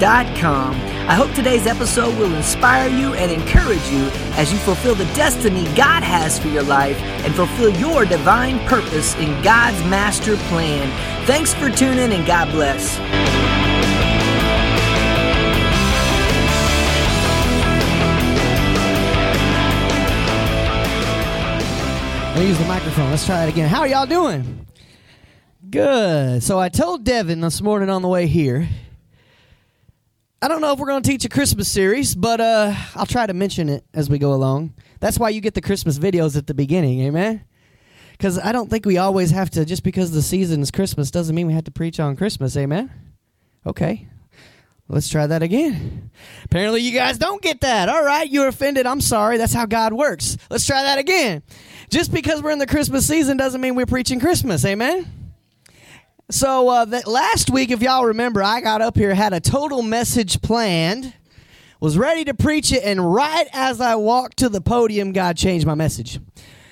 I hope today's episode will inspire you and encourage you as you fulfill the destiny God has for your life and fulfill your divine purpose in God's master plan. Thanks for tuning and God bless. Me use the microphone. Let's try that again. How are y'all doing? Good. So I told Devin this morning on the way here. I don't know if we're going to teach a Christmas series, but uh, I'll try to mention it as we go along. That's why you get the Christmas videos at the beginning, amen? Because I don't think we always have to, just because the season is Christmas, doesn't mean we have to preach on Christmas, amen? Okay. Let's try that again. Apparently, you guys don't get that. All right, you're offended. I'm sorry. That's how God works. Let's try that again. Just because we're in the Christmas season doesn't mean we're preaching Christmas, amen? So uh, that last week, if y'all remember, I got up here, had a total message planned, was ready to preach it, and right as I walked to the podium, God changed my message.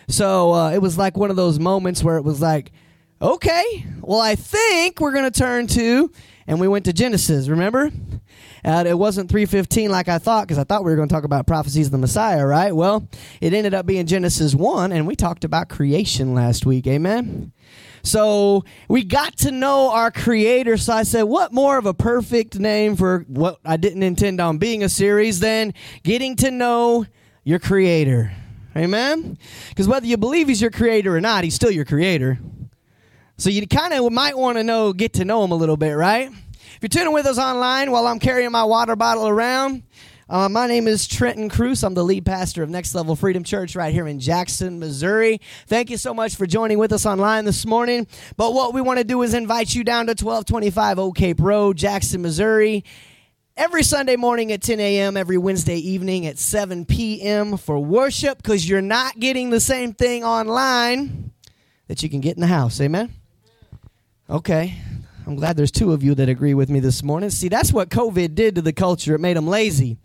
So uh, it was like one of those moments where it was like, okay, well, I think we're going to turn to, and we went to Genesis. Remember? Uh, it wasn't 315 like I thought because I thought we were going to talk about prophecies of the Messiah, right? Well, it ended up being Genesis 1, and we talked about creation last week. Amen? So we got to know our creator. So I said, what more of a perfect name for what I didn't intend on being a series than getting to know your creator? Amen? Because whether you believe he's your creator or not, he's still your creator. So you kind of might want to know, get to know him a little bit, right? If you're tuning with us online while I'm carrying my water bottle around, uh, my name is Trenton Cruse. I'm the lead pastor of Next Level Freedom Church right here in Jackson, Missouri. Thank you so much for joining with us online this morning. But what we want to do is invite you down to 1225 Oak Cape Road, Jackson, Missouri. Every Sunday morning at 10 a.m., every Wednesday evening at 7 p.m. for worship because you're not getting the same thing online that you can get in the house. Amen? Okay. I'm glad there's two of you that agree with me this morning. See, that's what COVID did to the culture. It made them lazy.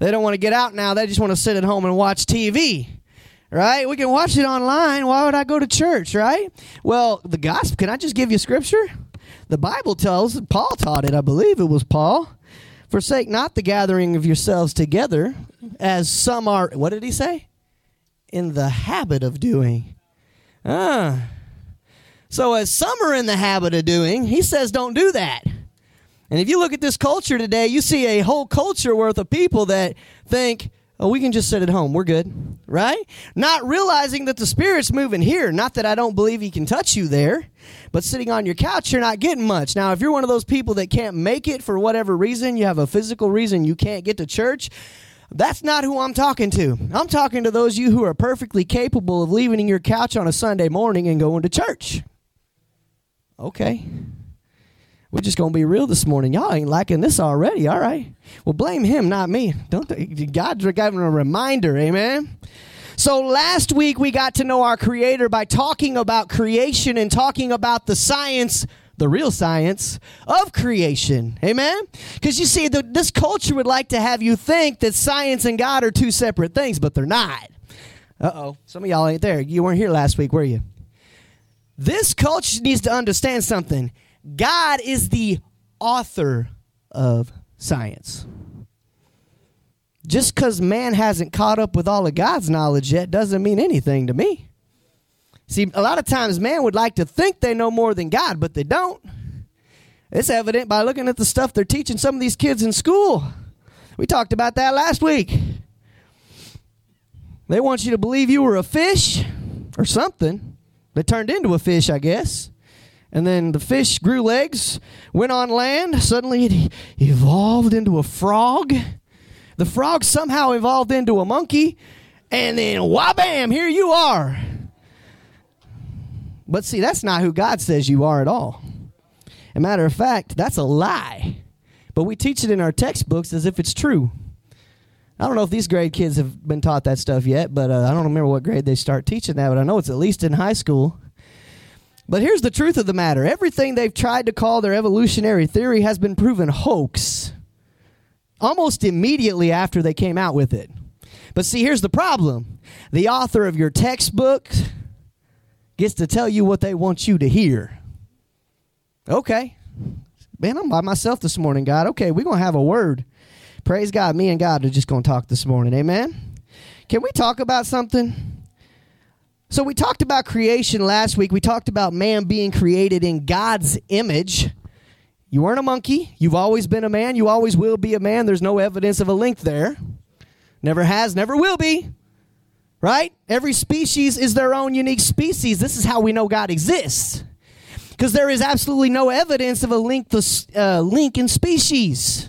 They don't want to get out now. They just want to sit at home and watch TV. Right? We can watch it online. Why would I go to church, right? Well, the gospel, can I just give you scripture? The Bible tells, Paul taught it, I believe it was Paul. Forsake not the gathering of yourselves together, as some are, what did he say? In the habit of doing. Ah. So, as some are in the habit of doing, he says don't do that. And if you look at this culture today, you see a whole culture worth of people that think, oh, we can just sit at home. We're good, right? Not realizing that the Spirit's moving here. Not that I don't believe He can touch you there, but sitting on your couch, you're not getting much. Now, if you're one of those people that can't make it for whatever reason, you have a physical reason you can't get to church, that's not who I'm talking to. I'm talking to those of you who are perfectly capable of leaving your couch on a Sunday morning and going to church. Okay. We're just going to be real this morning. Y'all ain't liking this already. All right. Well, blame him, not me. Don't God's giving a reminder. Amen. So last week we got to know our creator by talking about creation and talking about the science the real science of creation. Amen? Because you see, the, this culture would like to have you think that science and God are two separate things, but they're not. Uh oh. Some of y'all ain't there. You weren't here last week, were you? This culture needs to understand something. God is the author of science. Just because man hasn't caught up with all of God's knowledge yet doesn't mean anything to me. See, a lot of times man would like to think they know more than God, but they don't. It's evident by looking at the stuff they're teaching some of these kids in school. We talked about that last week. They want you to believe you were a fish or something that turned into a fish, I guess. And then the fish grew legs, went on land. Suddenly it evolved into a frog. The frog somehow evolved into a monkey. And then, wha-bam, here you are. But see, that's not who God says you are at all. a matter of fact, that's a lie. But we teach it in our textbooks as if it's true. I don't know if these grade kids have been taught that stuff yet, but uh, I don't remember what grade they start teaching that, but I know it's at least in high school. But here's the truth of the matter everything they've tried to call their evolutionary theory has been proven hoax almost immediately after they came out with it. But see, here's the problem the author of your textbook gets to tell you what they want you to hear. Okay. Man, I'm by myself this morning, God. Okay, we're going to have a word. Praise God. Me and God are just going to talk this morning. Amen. Can we talk about something? So, we talked about creation last week. We talked about man being created in God's image. You weren't a monkey. You've always been a man. You always will be a man. There's no evidence of a link there. Never has, never will be. Right? Every species is their own unique species. This is how we know God exists. Because there is absolutely no evidence of a link, uh, link in species.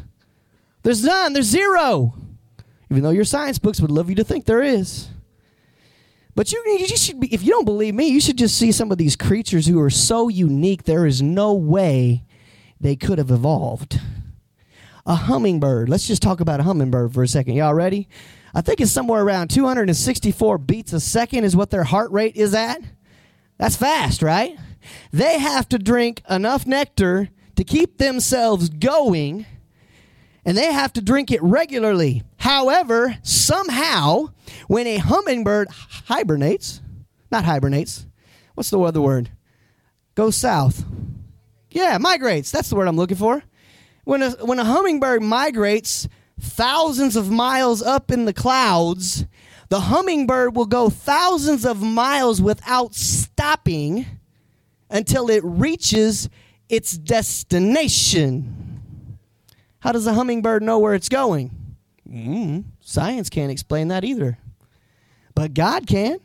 There's none. There's zero. Even though your science books would love you to think there is. But you, you should be, if you don't believe me, you should just see some of these creatures who are so unique, there is no way they could have evolved. A hummingbird. Let's just talk about a hummingbird for a second. Y'all ready? I think it's somewhere around 264 beats a second is what their heart rate is at. That's fast, right? They have to drink enough nectar to keep themselves going and they have to drink it regularly. However, somehow, when a hummingbird hibernates, not hibernates, what's the other word? Goes south. Yeah, migrates. That's the word I'm looking for. When a, when a hummingbird migrates thousands of miles up in the clouds, the hummingbird will go thousands of miles without stopping until it reaches its destination. How does a hummingbird know where it's going? Mm, science can't explain that either. But God can.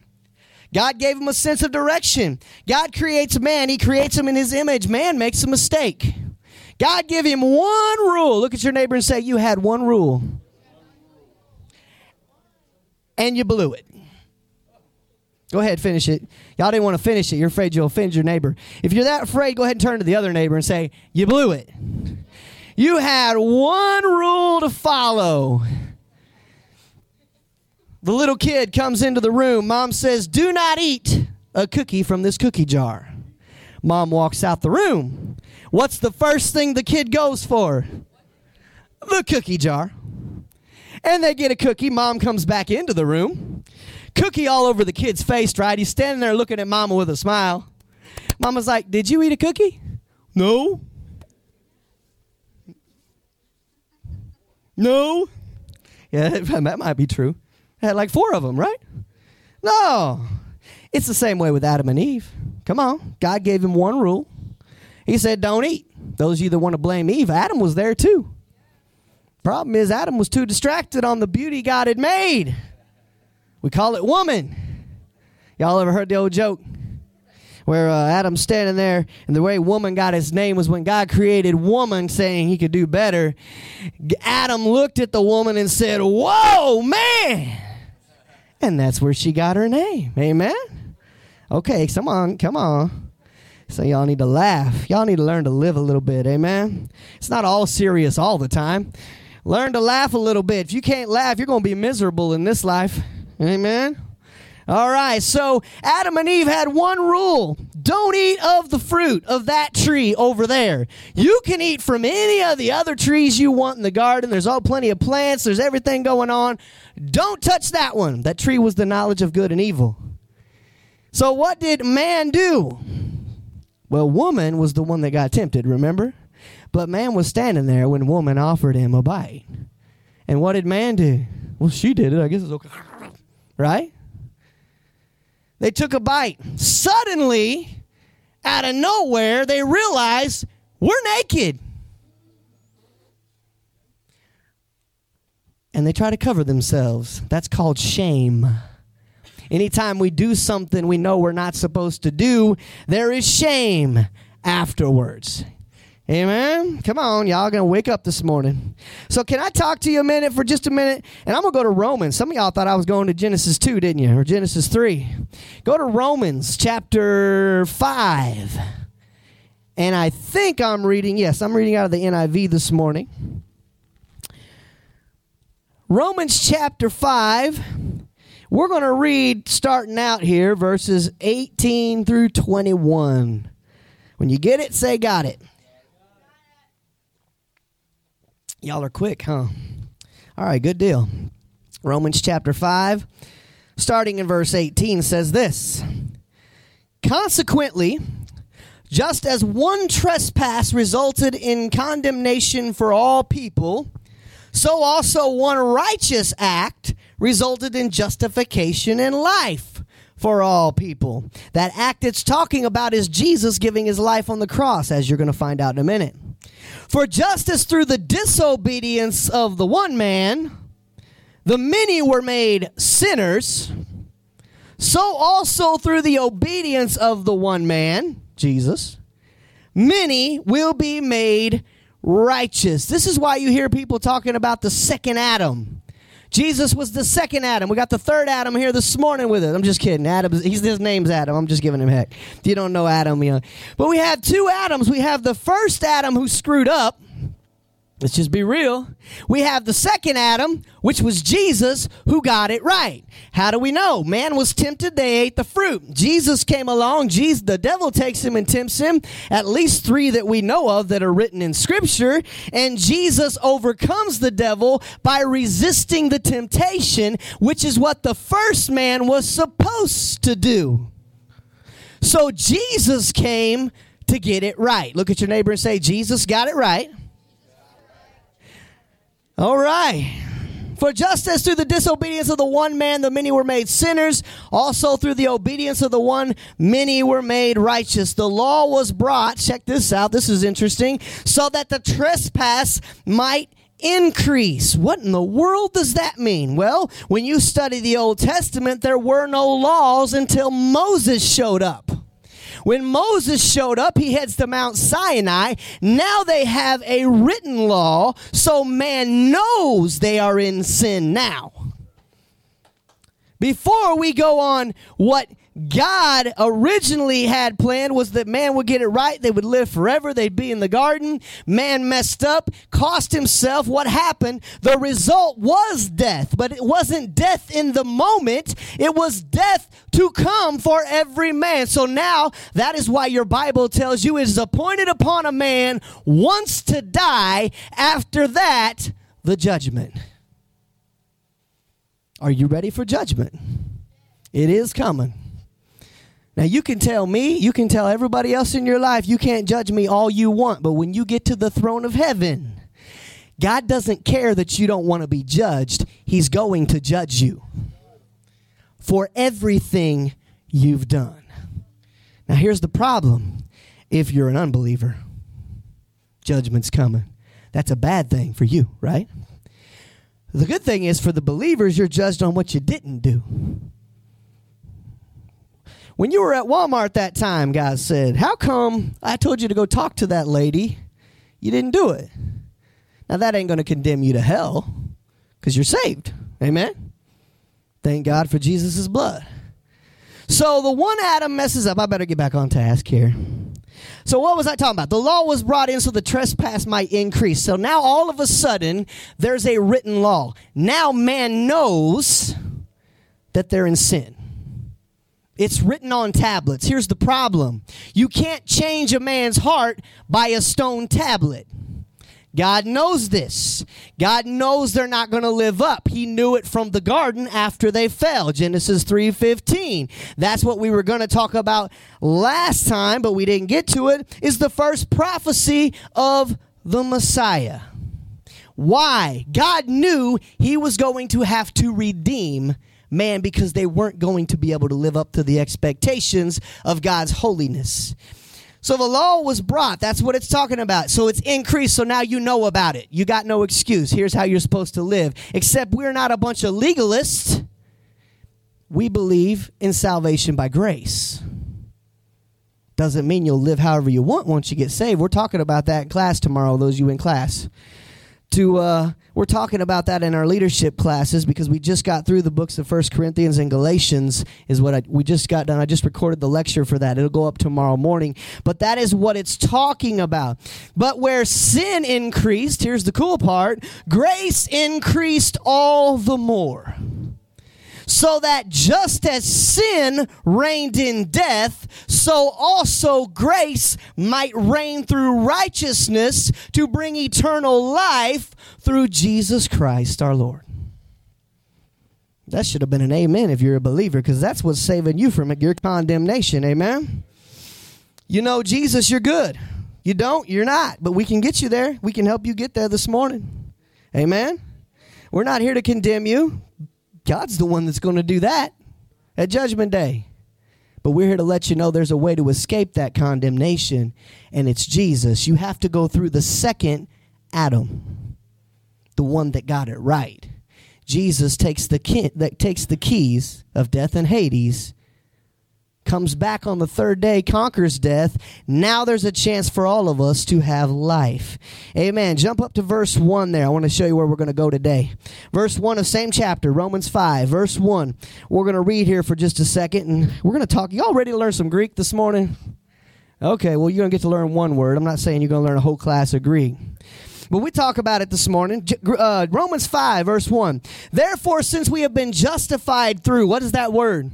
God gave him a sense of direction. God creates man, he creates him in his image. Man makes a mistake. God gave him one rule. Look at your neighbor and say, You had one rule. And you blew it. Go ahead, finish it. Y'all didn't want to finish it. You're afraid you'll offend your neighbor. If you're that afraid, go ahead and turn to the other neighbor and say, You blew it. You had one rule to follow. The little kid comes into the room. Mom says, Do not eat a cookie from this cookie jar. Mom walks out the room. What's the first thing the kid goes for? The cookie jar. And they get a cookie. Mom comes back into the room. Cookie all over the kid's face, right? He's standing there looking at Mama with a smile. Mama's like, Did you eat a cookie? No. No. Yeah, that might be true. had like four of them, right? No. It's the same way with Adam and Eve. Come on. God gave him one rule. He said, don't eat. Those of you that want to blame Eve, Adam was there too. Problem is, Adam was too distracted on the beauty God had made. We call it woman. Y'all ever heard the old joke? Where uh, Adam's standing there, and the way woman got his name was when God created woman, saying he could do better. Adam looked at the woman and said, Whoa, man! And that's where she got her name. Amen? Okay, come on, come on. So y'all need to laugh. Y'all need to learn to live a little bit. Amen? It's not all serious all the time. Learn to laugh a little bit. If you can't laugh, you're going to be miserable in this life. Amen? All right, so Adam and Eve had one rule don't eat of the fruit of that tree over there. You can eat from any of the other trees you want in the garden. There's all plenty of plants, there's everything going on. Don't touch that one. That tree was the knowledge of good and evil. So, what did man do? Well, woman was the one that got tempted, remember? But man was standing there when woman offered him a bite. And what did man do? Well, she did it. I guess it's okay. Right? They took a bite. Suddenly, out of nowhere, they realize we're naked. And they try to cover themselves. That's called shame. Anytime we do something we know we're not supposed to do, there is shame afterwards. Amen. Come on, y'all gonna wake up this morning. So can I talk to you a minute for just a minute? And I'm gonna go to Romans. Some of y'all thought I was going to Genesis 2, didn't you? Or Genesis 3. Go to Romans chapter 5. And I think I'm reading, yes, I'm reading out of the NIV this morning. Romans chapter 5. We're to read starting out here verses 18 through 21. When you get it, say got it. Y'all are quick, huh? All right, good deal. Romans chapter 5, starting in verse 18, says this Consequently, just as one trespass resulted in condemnation for all people, so also one righteous act resulted in justification and life for all people. That act it's talking about is Jesus giving his life on the cross, as you're going to find out in a minute. For justice through the disobedience of the one man, the many were made sinners, so also through the obedience of the one man, Jesus, many will be made righteous. This is why you hear people talking about the second Adam. Jesus was the second Adam. We got the third Adam here this morning with us. I'm just kidding. Adam, he's, his name's Adam. I'm just giving him heck. If you don't know Adam, you know. But we have two Adams. We have the first Adam who screwed up, Let's just be real. We have the second Adam, which was Jesus, who got it right. How do we know? Man was tempted, they ate the fruit. Jesus came along, Jesus, the devil takes him and tempts him, at least three that we know of that are written in scripture, and Jesus overcomes the devil by resisting the temptation, which is what the first man was supposed to do. So Jesus came to get it right. Look at your neighbor and say, Jesus got it right. All right. For just as through the disobedience of the one man the many were made sinners, also through the obedience of the one many were made righteous. The law was brought, check this out, this is interesting, so that the trespass might increase. What in the world does that mean? Well, when you study the Old Testament, there were no laws until Moses showed up. When Moses showed up, he heads to Mount Sinai. Now they have a written law, so man knows they are in sin now. Before we go on what God originally had planned was that man would get it right. They would live forever. They'd be in the garden. Man messed up, cost himself. What happened? The result was death, but it wasn't death in the moment. It was death to come for every man. So now that is why your Bible tells you it is appointed upon a man once to die. After that, the judgment. Are you ready for judgment? It is coming. Now, you can tell me, you can tell everybody else in your life, you can't judge me all you want, but when you get to the throne of heaven, God doesn't care that you don't want to be judged. He's going to judge you for everything you've done. Now, here's the problem if you're an unbeliever, judgment's coming. That's a bad thing for you, right? The good thing is for the believers, you're judged on what you didn't do. When you were at Walmart that time, God said, How come I told you to go talk to that lady? You didn't do it. Now, that ain't going to condemn you to hell because you're saved. Amen? Thank God for Jesus' blood. So the one Adam messes up. I better get back on task here. So what was I talking about? The law was brought in so the trespass might increase. So now all of a sudden there's a written law. Now man knows that they're in sin. It's written on tablets. Here's the problem you can't change a man's heart by a stone tablet. God knows this. God knows they're not going to live up. He knew it from the garden after they fell. Genesis 3:15. That's what we were going to talk about last time, but we didn't get to it. Is the first prophecy of the Messiah. Why? God knew he was going to have to redeem man because they weren't going to be able to live up to the expectations of God's holiness. So the law was brought. That's what it's talking about. So it's increased. So now you know about it. You got no excuse. Here's how you're supposed to live. Except we're not a bunch of legalists. We believe in salvation by grace. Doesn't mean you'll live however you want once you get saved. We're talking about that in class tomorrow, those you in class. To uh, we're talking about that in our leadership classes because we just got through the books of First Corinthians and Galatians is what I, we just got done. I just recorded the lecture for that. It'll go up tomorrow morning. But that is what it's talking about. But where sin increased, here's the cool part, grace increased all the more. So that just as sin reigned in death, so also grace might reign through righteousness to bring eternal life through Jesus Christ our Lord. That should have been an amen if you're a believer, because that's what's saving you from your condemnation. Amen. You know Jesus, you're good. You don't, you're not. But we can get you there. We can help you get there this morning. Amen. We're not here to condemn you. God's the one that's going to do that at Judgment Day. But we're here to let you know there's a way to escape that condemnation, and it's Jesus. You have to go through the second Adam, the one that got it right. Jesus takes the that takes the keys of death and Hades, comes back on the third day, conquers death. Now there's a chance for all of us to have life. Amen. Jump up to verse 1 there. I want to show you where we're going to go today. Verse 1 of same chapter, Romans 5, verse 1. We're going to read here for just a second and we're going to talk. Y'all ready to learn some Greek this morning? Okay, well, you're going to get to learn one word. I'm not saying you're going to learn a whole class of Greek. But we talk about it this morning. Uh, Romans 5, verse 1. Therefore, since we have been justified through, what is that word?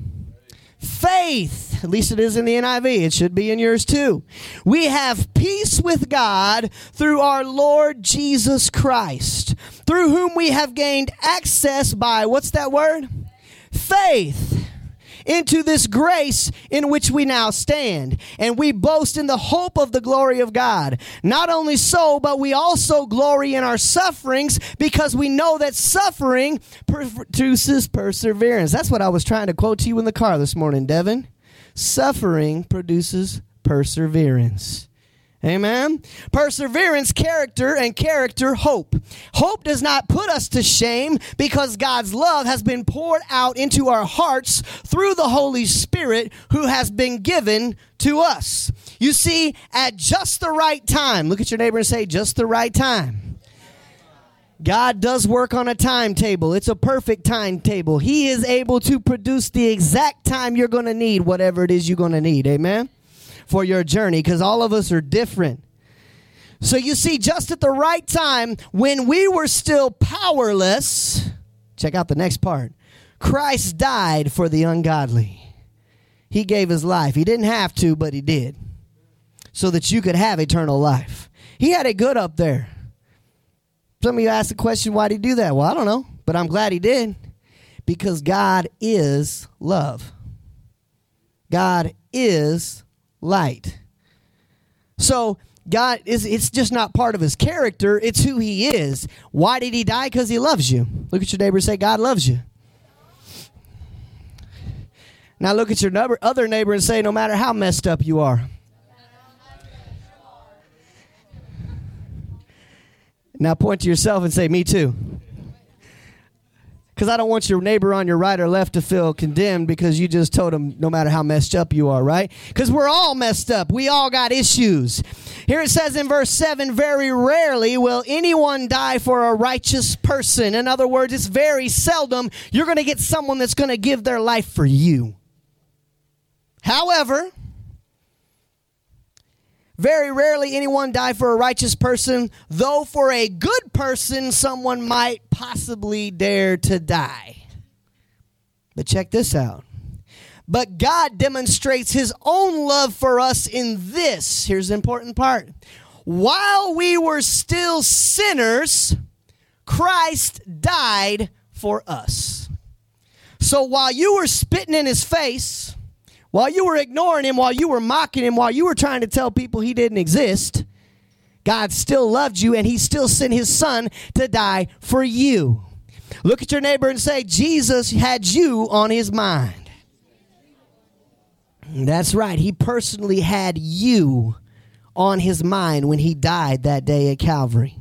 Faith. At least it is in the NIV. It should be in yours too. We have peace with God through our Lord Jesus Christ, through whom we have gained access by, what's that word? Faith into this grace in which we now stand. And we boast in the hope of the glory of God. Not only so, but we also glory in our sufferings because we know that suffering produces perseverance. That's what I was trying to quote to you in the car this morning, Devin. Suffering produces perseverance. Amen. Perseverance, character, and character, hope. Hope does not put us to shame because God's love has been poured out into our hearts through the Holy Spirit who has been given to us. You see, at just the right time, look at your neighbor and say, just the right time. God does work on a timetable. It's a perfect timetable. He is able to produce the exact time you're going to need, whatever it is you're going to need. Amen for your journey because all of us are different. So you see, just at the right time, when we were still powerless, check out the next part Christ died for the ungodly. He gave his life. He didn't have to, but he did. So that you could have eternal life. He had it good up there. Some of you ask the question, why did he do that? Well, I don't know, but I'm glad he did. Because God is love. God is light. So God is it's just not part of his character, it's who he is. Why did he die? Because he loves you. Look at your neighbor and say, God loves you. Now look at your neighbor, other neighbor and say, no matter how messed up you are. Now point to yourself and say, Me too because I don't want your neighbor on your right or left to feel condemned because you just told them no matter how messed up you are, right? Because we're all messed up. We all got issues. Here it says in verse 7 very rarely will anyone die for a righteous person. In other words, it's very seldom you're going to get someone that's going to give their life for you. However, very rarely anyone die for a righteous person, though for a good person someone might possibly dare to die. But check this out. But God demonstrates his own love for us in this. Here's the important part. While we were still sinners, Christ died for us. So while you were spitting in his face, while you were ignoring him, while you were mocking him, while you were trying to tell people he didn't exist, God still loved you and he still sent his son to die for you. Look at your neighbor and say, Jesus had you on his mind. That's right. He personally had you on his mind when he died that day at Calvary.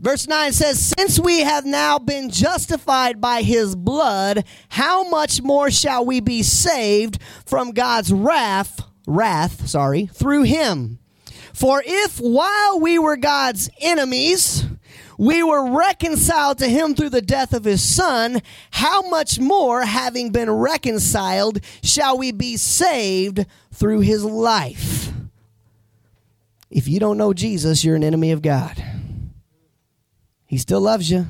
Verse 9 says, Since we have now been justified by his blood, how much more shall we be saved from God's wrath, wrath, sorry, through him? For if while we were God's enemies, we were reconciled to him through the death of his son, how much more, having been reconciled, shall we be saved through his life? If you don't know Jesus, you're an enemy of God. He still loves you.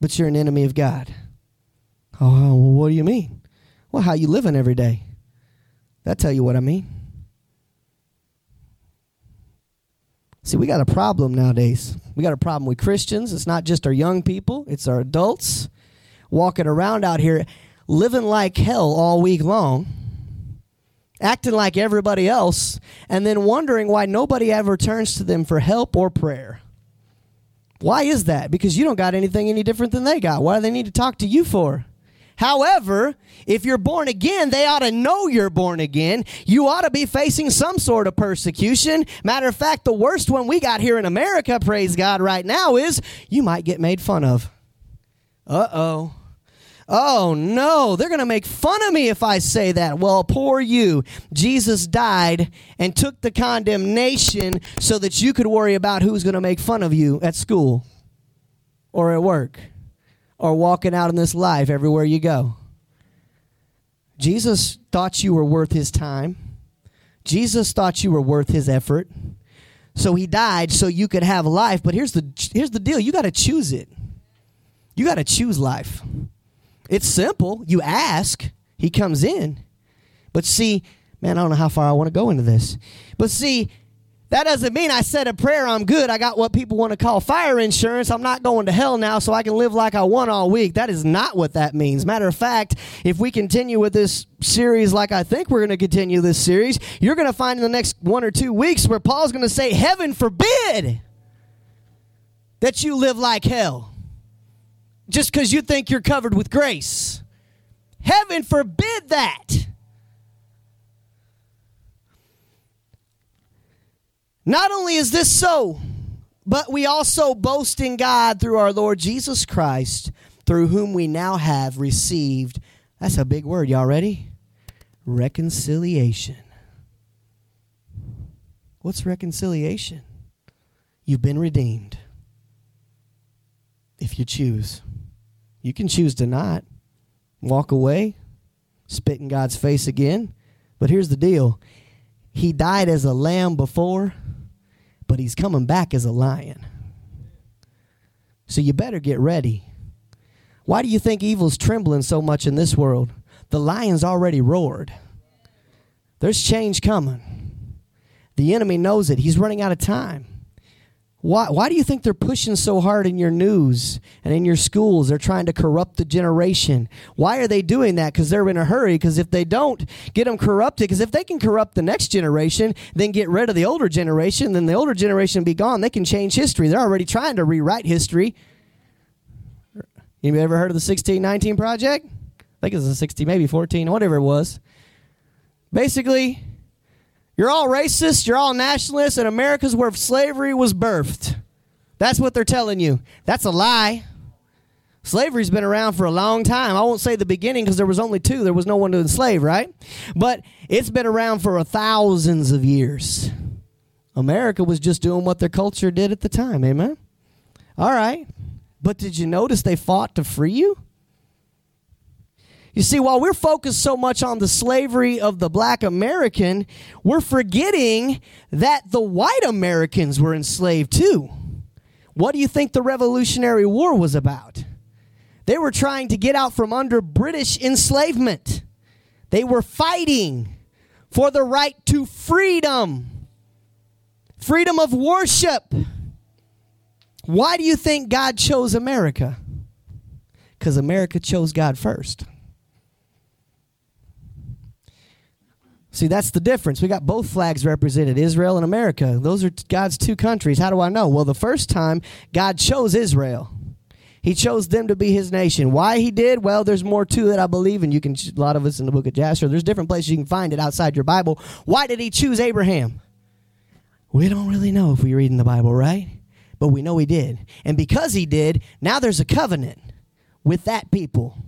but you're an enemy of God. Oh, well, what do you mean? Well, how you living every day. That tell you what I mean. See, we got a problem nowadays. We got a problem with Christians. It's not just our young people, it's our adults walking around out here living like hell all week long, acting like everybody else, and then wondering why nobody ever turns to them for help or prayer. Why is that? Because you don't got anything any different than they got. Why do they need to talk to you for? However, if you're born again, they ought to know you're born again. You ought to be facing some sort of persecution. Matter of fact, the worst one we got here in America, praise God, right now is you might get made fun of. Uh oh. Oh no, they're going to make fun of me if I say that. Well, poor you. Jesus died and took the condemnation so that you could worry about who's going to make fun of you at school or at work or walking out in this life everywhere you go. Jesus thought you were worth his time. Jesus thought you were worth his effort. So he died so you could have life, but here's the here's the deal. You got to choose it. You got to choose life. It's simple. You ask, he comes in. But see, man, I don't know how far I want to go into this. But see, that doesn't mean I said a prayer, I'm good. I got what people want to call fire insurance. I'm not going to hell now so I can live like I want all week. That is not what that means. Matter of fact, if we continue with this series like I think we're going to continue this series, you're going to find in the next one or two weeks where Paul's going to say, Heaven forbid that you live like hell just because you think you're covered with grace. Heaven forbid that. Not only is this so, but we also boast in God through our Lord Jesus Christ, through whom we now have received. That's a big word. Y'all ready? Reconciliation. What's reconciliation? You've been redeemed. If you choose, you can choose to not walk away, spit in God's face again. But here's the deal He died as a lamb before but he's coming back as a lion. So you better get ready. Why do you think evil's trembling so much in this world? The lion's already roared. There's change coming. The enemy knows it. He's running out of time. Why, why do you think they're pushing so hard in your news and in your schools? They're trying to corrupt the generation. Why are they doing that? Because they're in a hurry. Because if they don't get them corrupted, because if they can corrupt the next generation, then get rid of the older generation, then the older generation be gone. They can change history. They're already trying to rewrite history. You ever heard of the 1619 Project? I think it was a 16, maybe 14, whatever it was. Basically, you're all racist, you're all nationalists, and America's where slavery was birthed. That's what they're telling you. That's a lie. Slavery's been around for a long time. I won't say the beginning because there was only two. There was no one to enslave, right? But it's been around for thousands of years. America was just doing what their culture did at the time. Amen? All right. But did you notice they fought to free you? You see, while we're focused so much on the slavery of the black American, we're forgetting that the white Americans were enslaved too. What do you think the Revolutionary War was about? They were trying to get out from under British enslavement. They were fighting for the right to freedom, freedom of worship. Why do you think God chose America? Because America chose God first. See, that's the difference. We got both flags represented Israel and America. Those are God's two countries. How do I know? Well, the first time, God chose Israel. He chose them to be his nation. Why he did? Well, there's more to it, I believe, and you can a lot of us in the book of Jasher. There's different places you can find it outside your Bible. Why did he choose Abraham? We don't really know if we read in the Bible, right? But we know he did. And because he did, now there's a covenant with that people.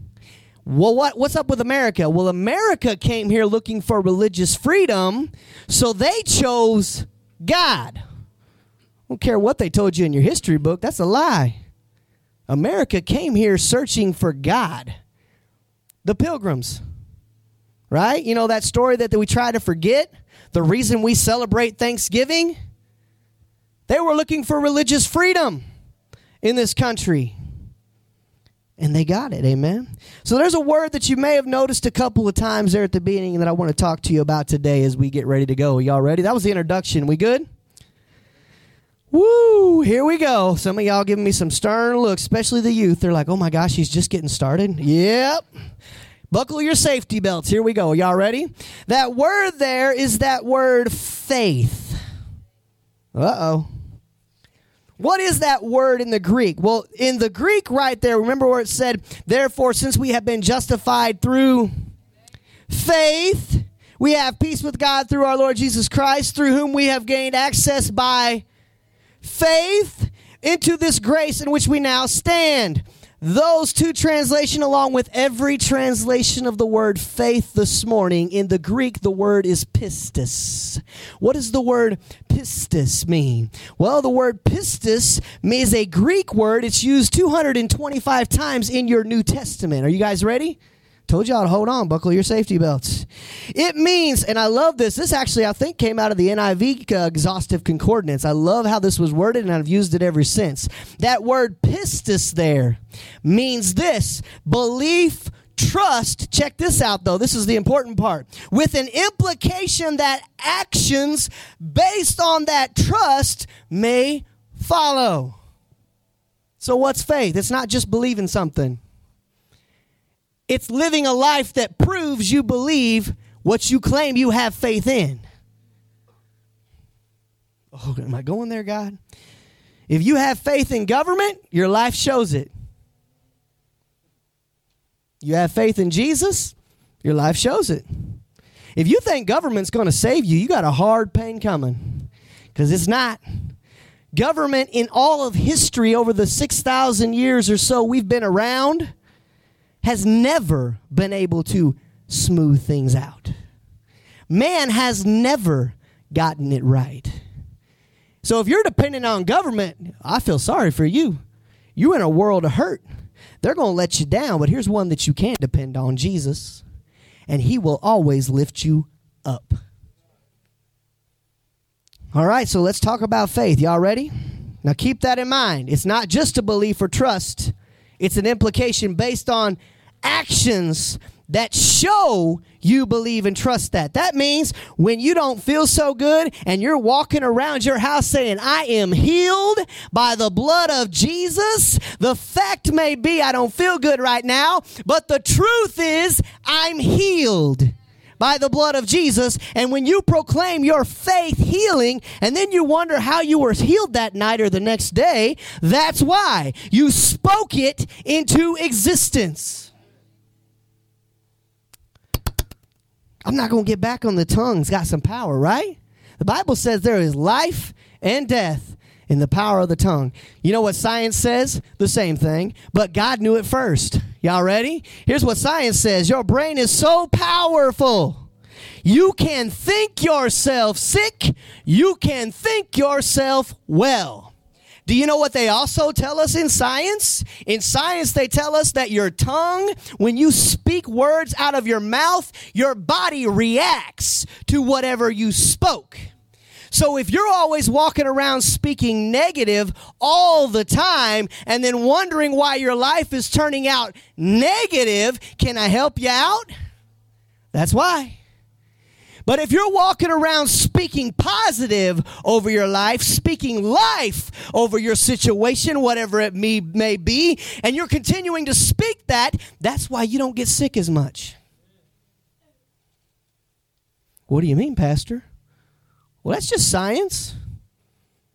Well, what, what's up with America? Well, America came here looking for religious freedom, so they chose God. Don't care what they told you in your history book, that's a lie. America came here searching for God. The pilgrims, right? You know that story that, that we try to forget? The reason we celebrate Thanksgiving? They were looking for religious freedom in this country. And they got it. Amen. So there's a word that you may have noticed a couple of times there at the beginning that I want to talk to you about today as we get ready to go. Y'all ready? That was the introduction. We good? Woo! Here we go. Some of y'all giving me some stern looks, especially the youth. They're like, "Oh my gosh, he's just getting started." Yep. Buckle your safety belts. Here we go. Y'all ready? That word there is that word faith. Uh oh. What is that word in the Greek? Well, in the Greek right there, remember where it said, Therefore, since we have been justified through faith, we have peace with God through our Lord Jesus Christ, through whom we have gained access by faith into this grace in which we now stand. Those two translation along with every translation of the word faith this morning in the Greek the word is pistis. What does the word pistis mean? Well, the word pistis means a Greek word. It's used 225 times in your New Testament. Are you guys ready? Told y'all to hold on, buckle your safety belts. It means, and I love this. This actually, I think, came out of the NIV uh, exhaustive concordance. I love how this was worded, and I've used it ever since. That word pistis there means this belief, trust. Check this out, though. This is the important part. With an implication that actions based on that trust may follow. So, what's faith? It's not just believing something. It's living a life that proves you believe what you claim you have faith in. Oh, am I going there, God? If you have faith in government, your life shows it. You have faith in Jesus, your life shows it. If you think government's going to save you, you got a hard pain coming because it's not. Government in all of history over the 6,000 years or so we've been around has never been able to smooth things out. Man has never gotten it right. So if you're dependent on government, I feel sorry for you. You're in a world of hurt. They're going to let you down, but here's one that you can't depend on Jesus, and He will always lift you up. All right, so let's talk about faith. Y'all ready? Now keep that in mind. It's not just a belief or trust, it's an implication based on actions that show you believe and trust that. That means when you don't feel so good and you're walking around your house saying, I am healed by the blood of Jesus, the fact may be I don't feel good right now, but the truth is I'm healed by the blood of Jesus. And when you proclaim your faith healing, and then you wonder how you were healed that night or the next day, that's why you spoke it into existence. I'm not going to get back on the tongue. It's got some power, right? The Bible says there is life and death in the power of the tongue. You know what science says? The same thing, but God knew it first. Y'all ready? Here's what science says Your brain is so powerful. You can think yourself sick, you can think yourself well. Do you know what they also tell us in science? In science, they tell us that your tongue, when you speak words out of your mouth, your body reacts to whatever you spoke. So if you're always walking around speaking negative all the time and then wondering why your life is turning out negative, can I help you out? That's why. But if you're walking around speaking positive over your life, speaking life over your situation, whatever it may, may be, and you're continuing to speak that, that's why you don't get sick as much. What do you mean, Pastor? Well, that's just science.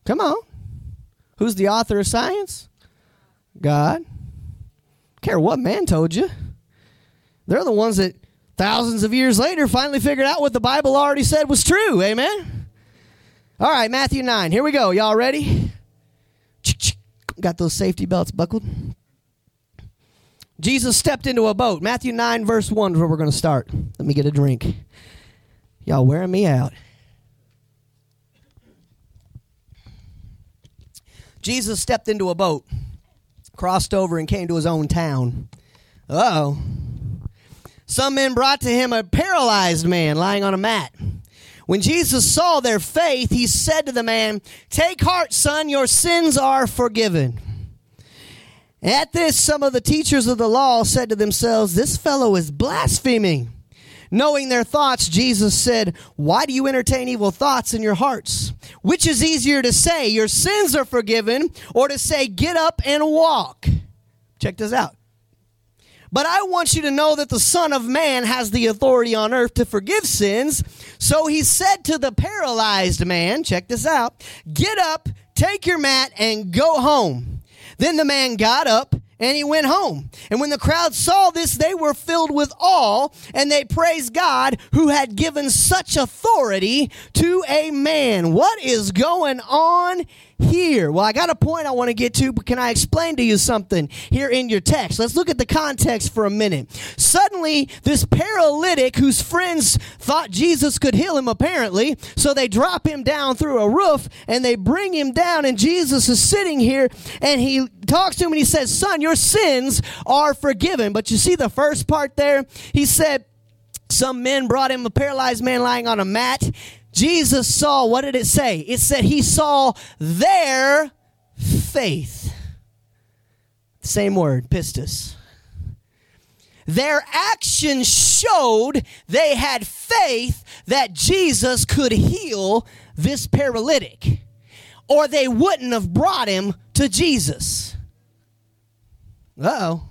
Come on. Who's the author of science? God. Care what man told you. They're the ones that thousands of years later, finally figured out what the Bible already said was true. Amen? All right, Matthew 9. Here we go. Y'all ready? Got those safety belts buckled? Jesus stepped into a boat. Matthew 9, verse 1 is where we're going to start. Let me get a drink. Y'all wearing me out. Jesus stepped into a boat, crossed over, and came to his own town. Oh. Some men brought to him a paralyzed man lying on a mat. When Jesus saw their faith, he said to the man, Take heart, son, your sins are forgiven. At this, some of the teachers of the law said to themselves, This fellow is blaspheming. Knowing their thoughts, Jesus said, Why do you entertain evil thoughts in your hearts? Which is easier to say, Your sins are forgiven, or to say, Get up and walk? Check this out. But I want you to know that the Son of Man has the authority on earth to forgive sins. So he said to the paralyzed man, check this out, Get up, take your mat, and go home. Then the man got up and he went home. And when the crowd saw this, they were filled with awe and they praised God who had given such authority to a man. What is going on here? Well, I got a point I want to get to, but can I explain to you something here in your text? Let's look at the context for a minute. Suddenly, this paralytic whose friends thought Jesus could heal him, apparently, so they drop him down through a roof and they bring him down, and Jesus is sitting here and he talks to him and he says, Son, your sins are forgiven. But you see the first part there? He said, some men brought him a paralyzed man lying on a mat. Jesus saw, what did it say? It said he saw their faith. Same word, pistis. Their actions showed they had faith that Jesus could heal this paralytic, or they wouldn't have brought him to Jesus. Oh.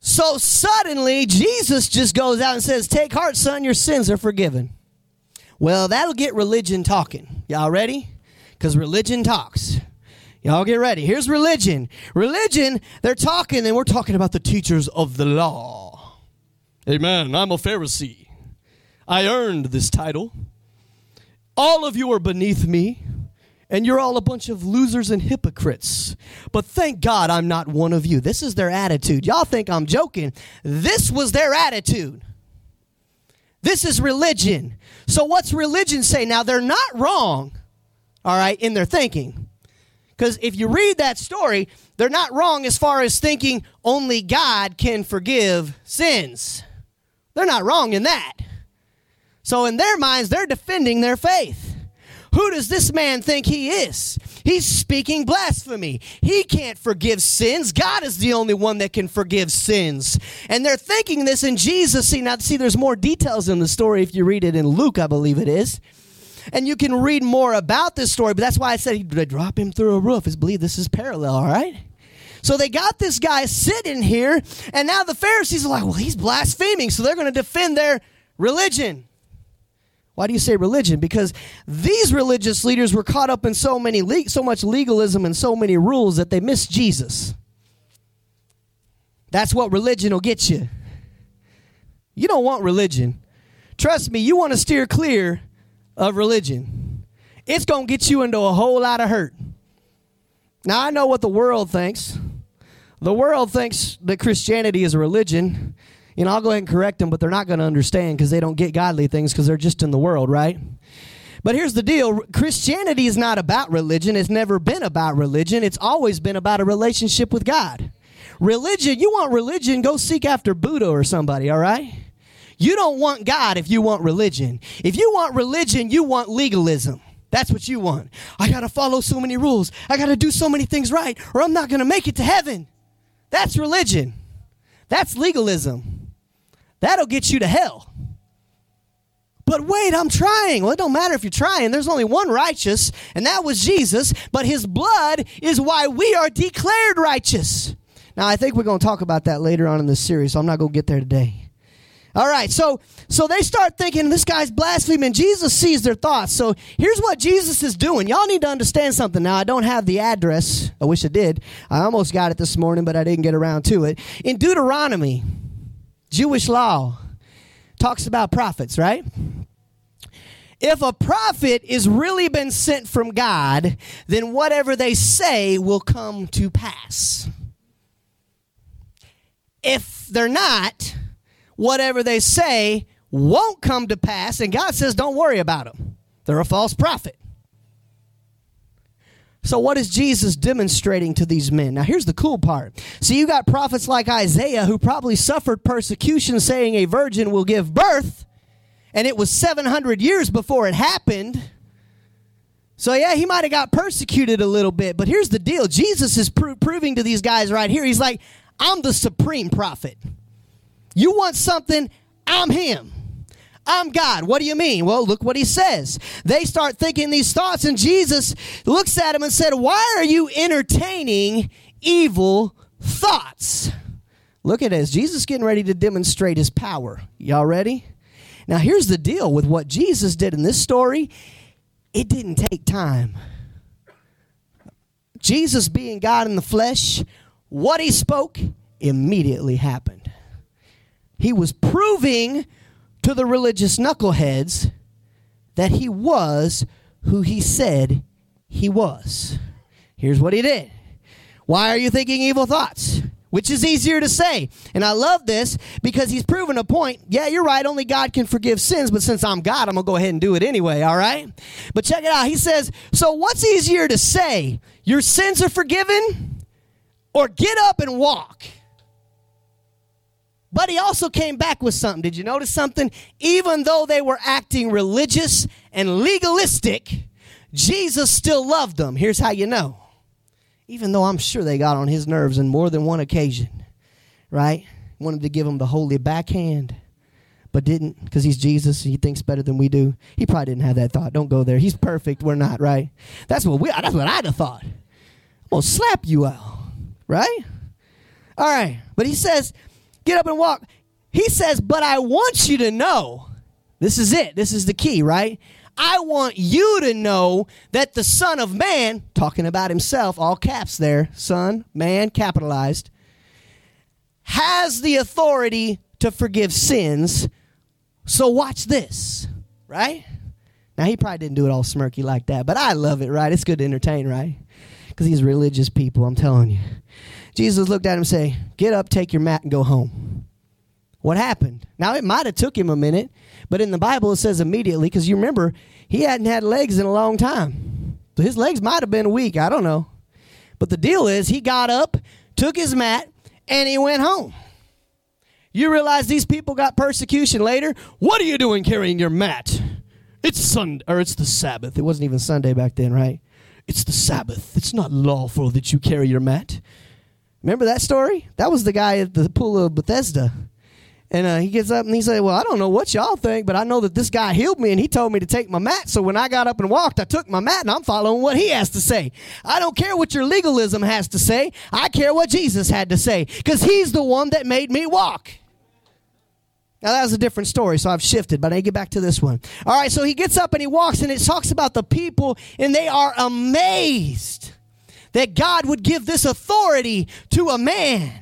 So suddenly, Jesus just goes out and says, Take heart, son, your sins are forgiven. Well, that'll get religion talking. Y'all ready? Because religion talks. Y'all get ready. Here's religion. Religion, they're talking, and we're talking about the teachers of the law. Amen. I'm a Pharisee. I earned this title. All of you are beneath me, and you're all a bunch of losers and hypocrites. But thank God I'm not one of you. This is their attitude. Y'all think I'm joking. This was their attitude. This is religion. So, what's religion say? Now, they're not wrong, all right, in their thinking. Because if you read that story, they're not wrong as far as thinking only God can forgive sins. They're not wrong in that. So, in their minds, they're defending their faith. Who does this man think he is? He's speaking blasphemy. He can't forgive sins. God is the only one that can forgive sins. And they're thinking this in Jesus. See, now, see, there's more details in the story if you read it in Luke, I believe it is. And you can read more about this story, but that's why I said they drop him through a roof. Is believe this is parallel, all right? So they got this guy sitting here, and now the Pharisees are like, well, he's blaspheming, so they're going to defend their religion. Why do you say religion? Because these religious leaders were caught up in so many le- so much legalism and so many rules that they missed Jesus. That's what religion will get you. You don't want religion. Trust me, you want to steer clear of religion. It's going to get you into a whole lot of hurt. Now, I know what the world thinks. The world thinks that Christianity is a religion you know, I'll go ahead and correct them, but they're not going to understand because they don't get godly things because they're just in the world, right? But here's the deal Christianity is not about religion. It's never been about religion. It's always been about a relationship with God. Religion, you want religion, go seek after Buddha or somebody, all right? You don't want God if you want religion. If you want religion, you want legalism. That's what you want. I got to follow so many rules. I got to do so many things right, or I'm not going to make it to heaven. That's religion. That's legalism. That'll get you to hell. But wait, I'm trying. Well, it don't matter if you're trying. There's only one righteous, and that was Jesus, but his blood is why we are declared righteous. Now, I think we're going to talk about that later on in this series, so I'm not going to get there today. All right, so so they start thinking this guy's blaspheming. Jesus sees their thoughts. So here's what Jesus is doing. Y'all need to understand something. Now I don't have the address. I wish I did. I almost got it this morning, but I didn't get around to it. In Deuteronomy, Jewish law talks about prophets, right? If a prophet is really been sent from God, then whatever they say will come to pass. If they're not, whatever they say won't come to pass, and God says, don't worry about them. They're a false prophet. So, what is Jesus demonstrating to these men? Now, here's the cool part. See, you got prophets like Isaiah who probably suffered persecution saying a virgin will give birth, and it was 700 years before it happened. So, yeah, he might have got persecuted a little bit, but here's the deal Jesus is pro- proving to these guys right here. He's like, I'm the supreme prophet. You want something, I'm him. I'm God. What do you mean? Well, look what he says. They start thinking these thoughts, and Jesus looks at him and said, Why are you entertaining evil thoughts? Look at this. Jesus getting ready to demonstrate his power. Y'all ready? Now, here's the deal with what Jesus did in this story it didn't take time. Jesus, being God in the flesh, what he spoke immediately happened. He was proving to the religious knuckleheads that he was who he said he was. Here's what he did. Why are you thinking evil thoughts? Which is easier to say. And I love this because he's proven a point. Yeah, you're right. Only God can forgive sins, but since I'm God, I'm going to go ahead and do it anyway, all right? But check it out. He says, So what's easier to say? Your sins are forgiven or get up and walk? But he also came back with something. Did you notice something? Even though they were acting religious and legalistic, Jesus still loved them. Here's how you know. Even though I'm sure they got on his nerves in more than one occasion, right? Wanted to give him the holy backhand, but didn't because he's Jesus and he thinks better than we do. He probably didn't have that thought. Don't go there. He's perfect. We're not, right? That's what we. That's what I'd have thought. I'm gonna slap you out, right? All right. But he says Get up and walk. He says, But I want you to know. This is it. This is the key, right? I want you to know that the Son of Man, talking about himself, all caps there, Son, man, capitalized, has the authority to forgive sins. So watch this, right? Now, he probably didn't do it all smirky like that, but I love it, right? It's good to entertain, right? Because these religious people, I'm telling you. Jesus looked at him and said, Get up, take your mat, and go home. What happened? Now, it might have took him a minute, but in the Bible it says immediately, because you remember, he hadn't had legs in a long time. So his legs might have been weak. I don't know. But the deal is, he got up, took his mat, and he went home. You realize these people got persecution later? What are you doing carrying your mat? It's Sunday, or it's the Sabbath. It wasn't even Sunday back then, right? It's the Sabbath. It's not lawful that you carry your mat. Remember that story? That was the guy at the pool of Bethesda. And uh, he gets up and he said, Well, I don't know what y'all think, but I know that this guy healed me and he told me to take my mat. So when I got up and walked, I took my mat and I'm following what he has to say. I don't care what your legalism has to say. I care what Jesus had to say because he's the one that made me walk. Now that was a different story, so I've shifted, but I get back to this one. All right, so he gets up and he walks, and it talks about the people, and they are amazed that God would give this authority to a man.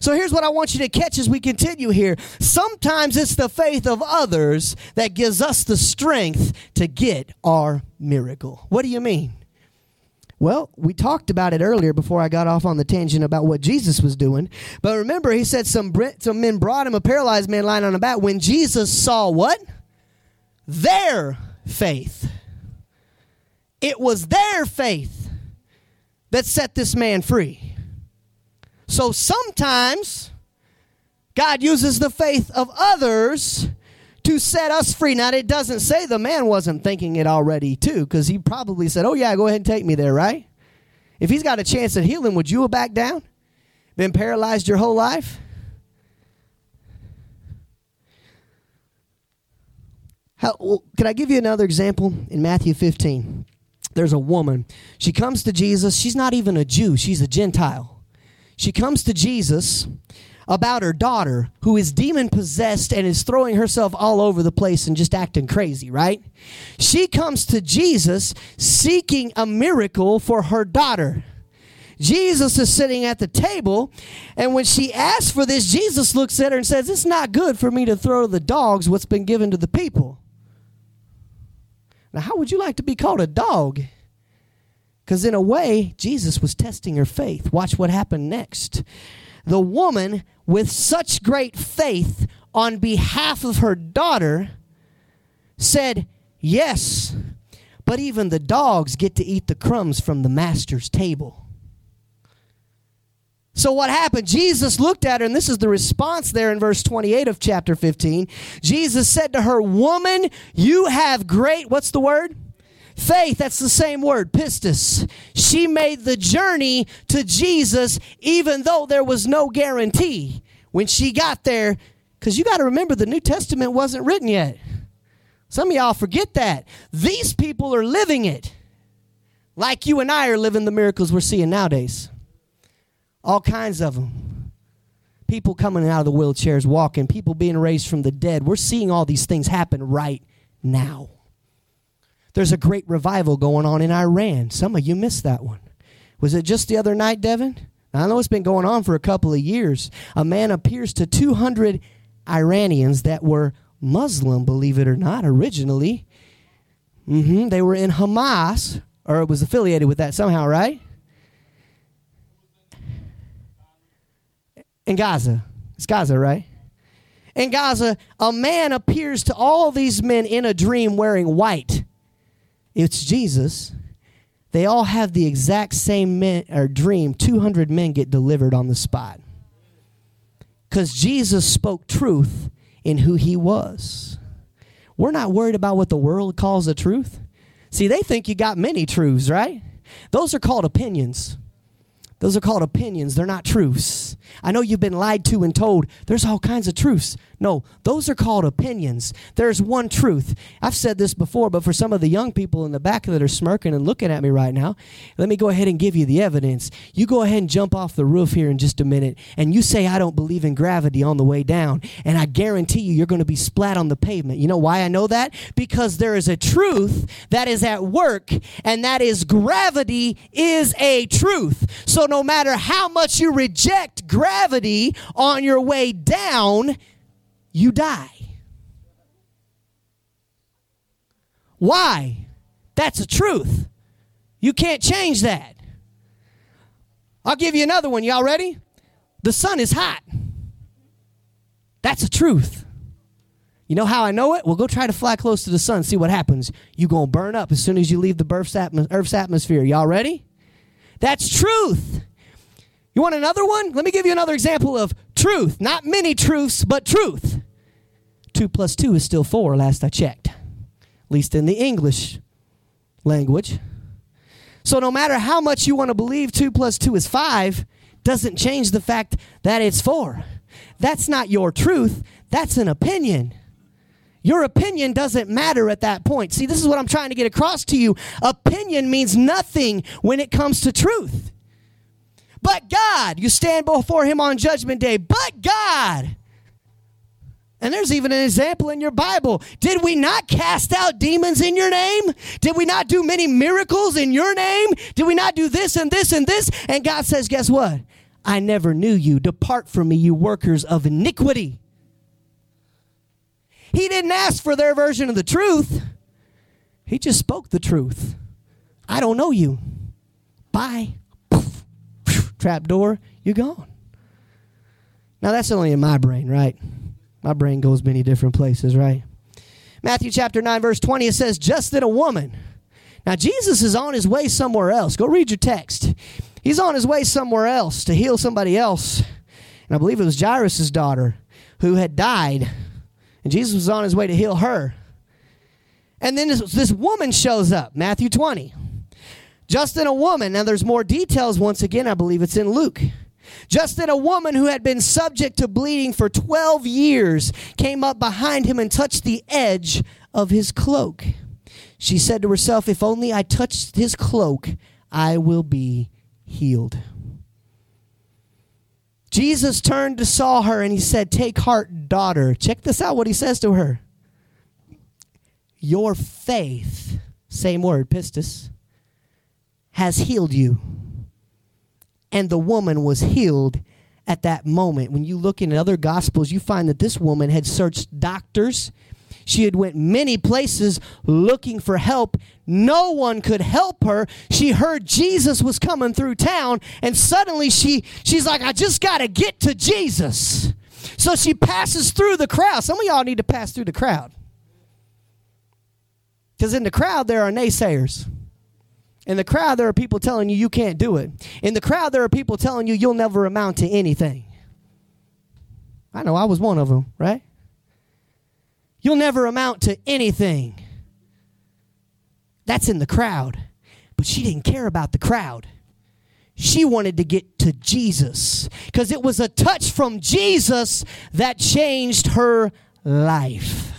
So here's what I want you to catch as we continue here. Sometimes it's the faith of others that gives us the strength to get our miracle. What do you mean? Well, we talked about it earlier before I got off on the tangent about what Jesus was doing. But remember, he said some, some men brought him a paralyzed man lying on a back. When Jesus saw what? Their faith. It was their faith that set this man free. So sometimes God uses the faith of others to set us free. Now, it doesn't say the man wasn't thinking it already, too, because he probably said, Oh, yeah, go ahead and take me there, right? If he's got a chance at healing, would you have backed down? Been paralyzed your whole life? How, well, can I give you another example in Matthew 15? There's a woman. She comes to Jesus. She's not even a Jew, she's a Gentile. She comes to Jesus about her daughter who is demon possessed and is throwing herself all over the place and just acting crazy, right? She comes to Jesus seeking a miracle for her daughter. Jesus is sitting at the table, and when she asks for this, Jesus looks at her and says, It's not good for me to throw the dogs what's been given to the people. Now, how would you like to be called a dog? Because, in a way, Jesus was testing her faith. Watch what happened next. The woman, with such great faith on behalf of her daughter, said, Yes, but even the dogs get to eat the crumbs from the master's table. So, what happened? Jesus looked at her, and this is the response there in verse 28 of chapter 15. Jesus said to her, Woman, you have great, what's the word? Faith, that's the same word, pistis. She made the journey to Jesus even though there was no guarantee when she got there. Because you got to remember, the New Testament wasn't written yet. Some of y'all forget that. These people are living it like you and I are living the miracles we're seeing nowadays. All kinds of them. People coming out of the wheelchairs, walking, people being raised from the dead. We're seeing all these things happen right now. There's a great revival going on in Iran. Some of you missed that one. Was it just the other night, Devin? I know it's been going on for a couple of years. A man appears to 200 Iranians that were Muslim, believe it or not, originally. Mm-hmm. They were in Hamas, or it was affiliated with that somehow, right? In Gaza. It's Gaza, right? In Gaza, a man appears to all these men in a dream wearing white. It's Jesus. They all have the exact same men, or dream. 200 men get delivered on the spot. Because Jesus spoke truth in who he was. We're not worried about what the world calls the truth. See, they think you got many truths, right? Those are called opinions. Those are called opinions. They're not truths. I know you've been lied to and told there's all kinds of truths. No, those are called opinions. There's one truth. I've said this before, but for some of the young people in the back that are smirking and looking at me right now, let me go ahead and give you the evidence. You go ahead and jump off the roof here in just a minute, and you say, I don't believe in gravity on the way down. And I guarantee you, you're going to be splat on the pavement. You know why I know that? Because there is a truth that is at work, and that is gravity is a truth. So no matter how much you reject gravity on your way down, you die. Why? That's a truth. You can't change that. I'll give you another one. Y'all ready? The sun is hot. That's a truth. You know how I know it? Well, go try to fly close to the sun, see what happens. You're going to burn up as soon as you leave the Earth's, atmosphere. Y'all ready? That's truth. You want another one? Let me give you another example of truth. Not many truths, but truth. Two plus two is still four, last I checked, at least in the English language. So, no matter how much you want to believe two plus two is five, doesn't change the fact that it's four. That's not your truth, that's an opinion. Your opinion doesn't matter at that point. See, this is what I'm trying to get across to you. Opinion means nothing when it comes to truth. But God, you stand before Him on Judgment Day. But God, and there's even an example in your Bible. Did we not cast out demons in your name? Did we not do many miracles in your name? Did we not do this and this and this? And God says, Guess what? I never knew you. Depart from me, you workers of iniquity. He didn't ask for their version of the truth, He just spoke the truth. I don't know you. Bye. Trap door, you're gone. Now, that's only in my brain, right? My brain goes many different places, right? Matthew chapter 9, verse 20, it says, just in a woman. Now, Jesus is on his way somewhere else. Go read your text. He's on his way somewhere else to heal somebody else. And I believe it was Jairus' daughter who had died. And Jesus was on his way to heal her. And then this, this woman shows up, Matthew 20. Just in a woman. Now, there's more details once again. I believe it's in Luke. Just then, a woman who had been subject to bleeding for 12 years came up behind him and touched the edge of his cloak. She said to herself, If only I touched his cloak, I will be healed. Jesus turned to saw her and he said, Take heart, daughter. Check this out what he says to her. Your faith, same word, pistis, has healed you and the woman was healed at that moment. When you look in other gospels, you find that this woman had searched doctors. She had went many places looking for help. No one could help her. She heard Jesus was coming through town and suddenly she she's like I just got to get to Jesus. So she passes through the crowd. Some of y'all need to pass through the crowd. Cuz in the crowd there are naysayers. In the crowd, there are people telling you you can't do it. In the crowd, there are people telling you you'll never amount to anything. I know I was one of them, right? You'll never amount to anything. That's in the crowd. But she didn't care about the crowd. She wanted to get to Jesus because it was a touch from Jesus that changed her life.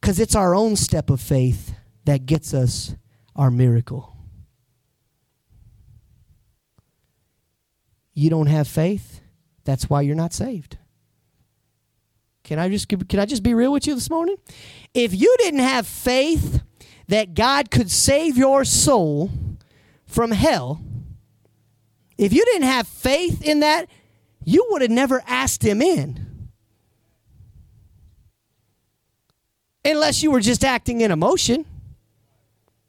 Because it's our own step of faith that gets us our miracle. You don't have faith, that's why you're not saved. Can I just can I just be real with you this morning? If you didn't have faith that God could save your soul from hell, if you didn't have faith in that, you would have never asked him in. Unless you were just acting in emotion.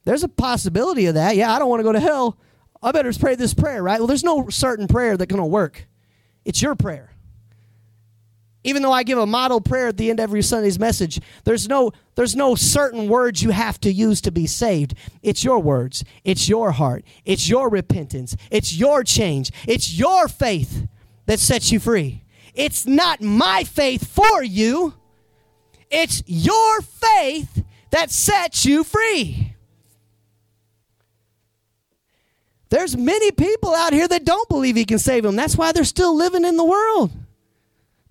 There's a possibility of that. Yeah, I don't want to go to hell. I better pray this prayer, right? Well, there's no certain prayer that's going to work. It's your prayer. Even though I give a model prayer at the end of every Sunday's message, there's no there's no certain words you have to use to be saved. It's your words. It's your heart. It's your repentance. It's your change. It's your faith that sets you free. It's not my faith for you. It's your faith that sets you free. There's many people out here that don't believe he can save them. That's why they're still living in the world.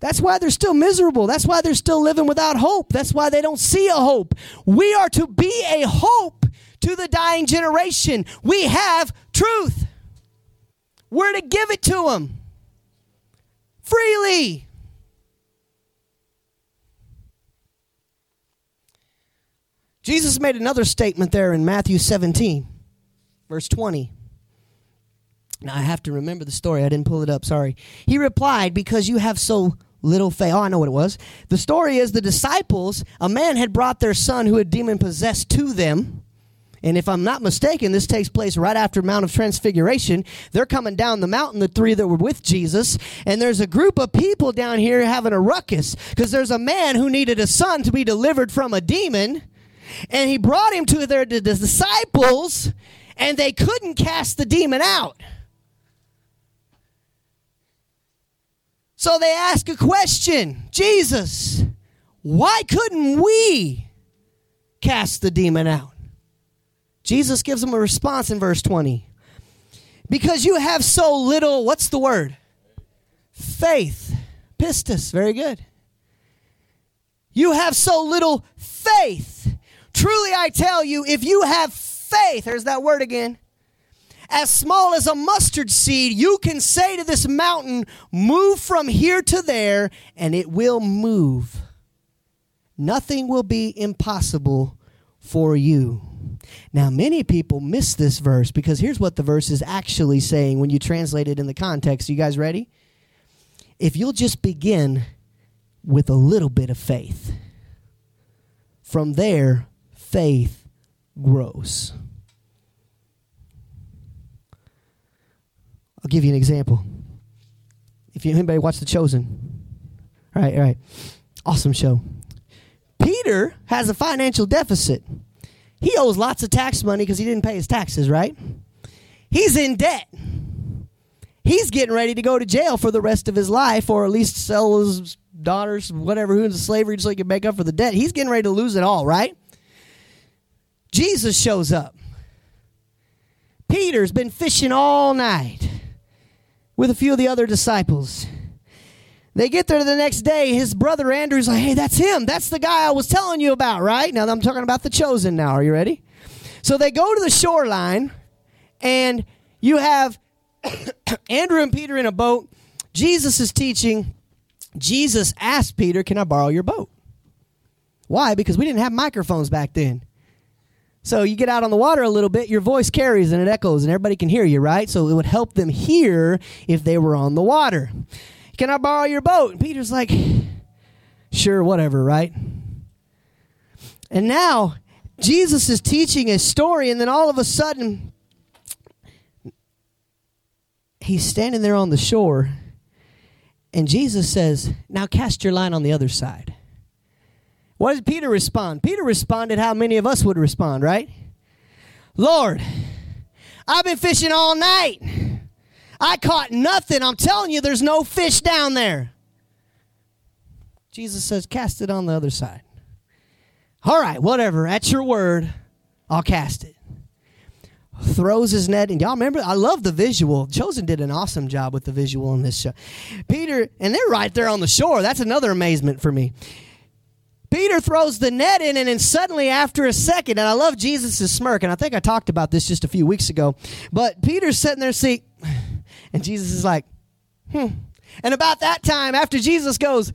That's why they're still miserable. That's why they're still living without hope. That's why they don't see a hope. We are to be a hope to the dying generation. We have truth. We're to give it to them freely. Jesus made another statement there in Matthew 17, verse 20. Now I have to remember the story. I didn't pull it up. Sorry. He replied, Because you have so little faith. Oh, I know what it was. The story is the disciples, a man had brought their son who had demon possessed to them. And if I'm not mistaken, this takes place right after Mount of Transfiguration. They're coming down the mountain, the three that were with Jesus, and there's a group of people down here having a ruckus because there's a man who needed a son to be delivered from a demon, and he brought him to their disciples, and they couldn't cast the demon out. So they ask a question Jesus, why couldn't we cast the demon out? Jesus gives them a response in verse 20. Because you have so little, what's the word? Faith. Pistis. Very good. You have so little faith. Truly, I tell you, if you have faith, there's that word again, as small as a mustard seed, you can say to this mountain, Move from here to there, and it will move. Nothing will be impossible for you. Now, many people miss this verse because here's what the verse is actually saying when you translate it in the context. You guys ready? If you'll just begin with a little bit of faith, from there, faith grows. I'll give you an example. If you anybody watch The Chosen, all right, all right, awesome show. Peter has a financial deficit. He owes lots of tax money because he didn't pay his taxes, right? He's in debt. He's getting ready to go to jail for the rest of his life, or at least sell his daughters, whatever, who into slavery so he can make up for the debt. He's getting ready to lose it all, right? Jesus shows up. Peter's been fishing all night with a few of the other disciples. They get there the next day. His brother Andrew's like, hey, that's him. That's the guy I was telling you about, right? Now I'm talking about the chosen now. Are you ready? So they go to the shoreline, and you have Andrew and Peter in a boat. Jesus is teaching. Jesus asked Peter, Can I borrow your boat? Why? Because we didn't have microphones back then. So you get out on the water a little bit, your voice carries and it echoes, and everybody can hear you, right? So it would help them hear if they were on the water. Can I borrow your boat? And Peter's like, Sure, whatever, right? And now Jesus is teaching a story, and then all of a sudden, he's standing there on the shore, and Jesus says, Now cast your line on the other side. What did Peter respond? Peter responded how many of us would respond, right? Lord, I've been fishing all night. I caught nothing. I'm telling you, there's no fish down there. Jesus says, Cast it on the other side. All right, whatever. At your word, I'll cast it. Throws his net, and y'all remember? I love the visual. Chosen did an awesome job with the visual in this show. Peter, and they're right there on the shore. That's another amazement for me. Peter throws the net in, and then suddenly, after a second, and I love Jesus' smirk, and I think I talked about this just a few weeks ago, but Peter's sitting there, see, and Jesus is like, hmm. And about that time, after Jesus goes,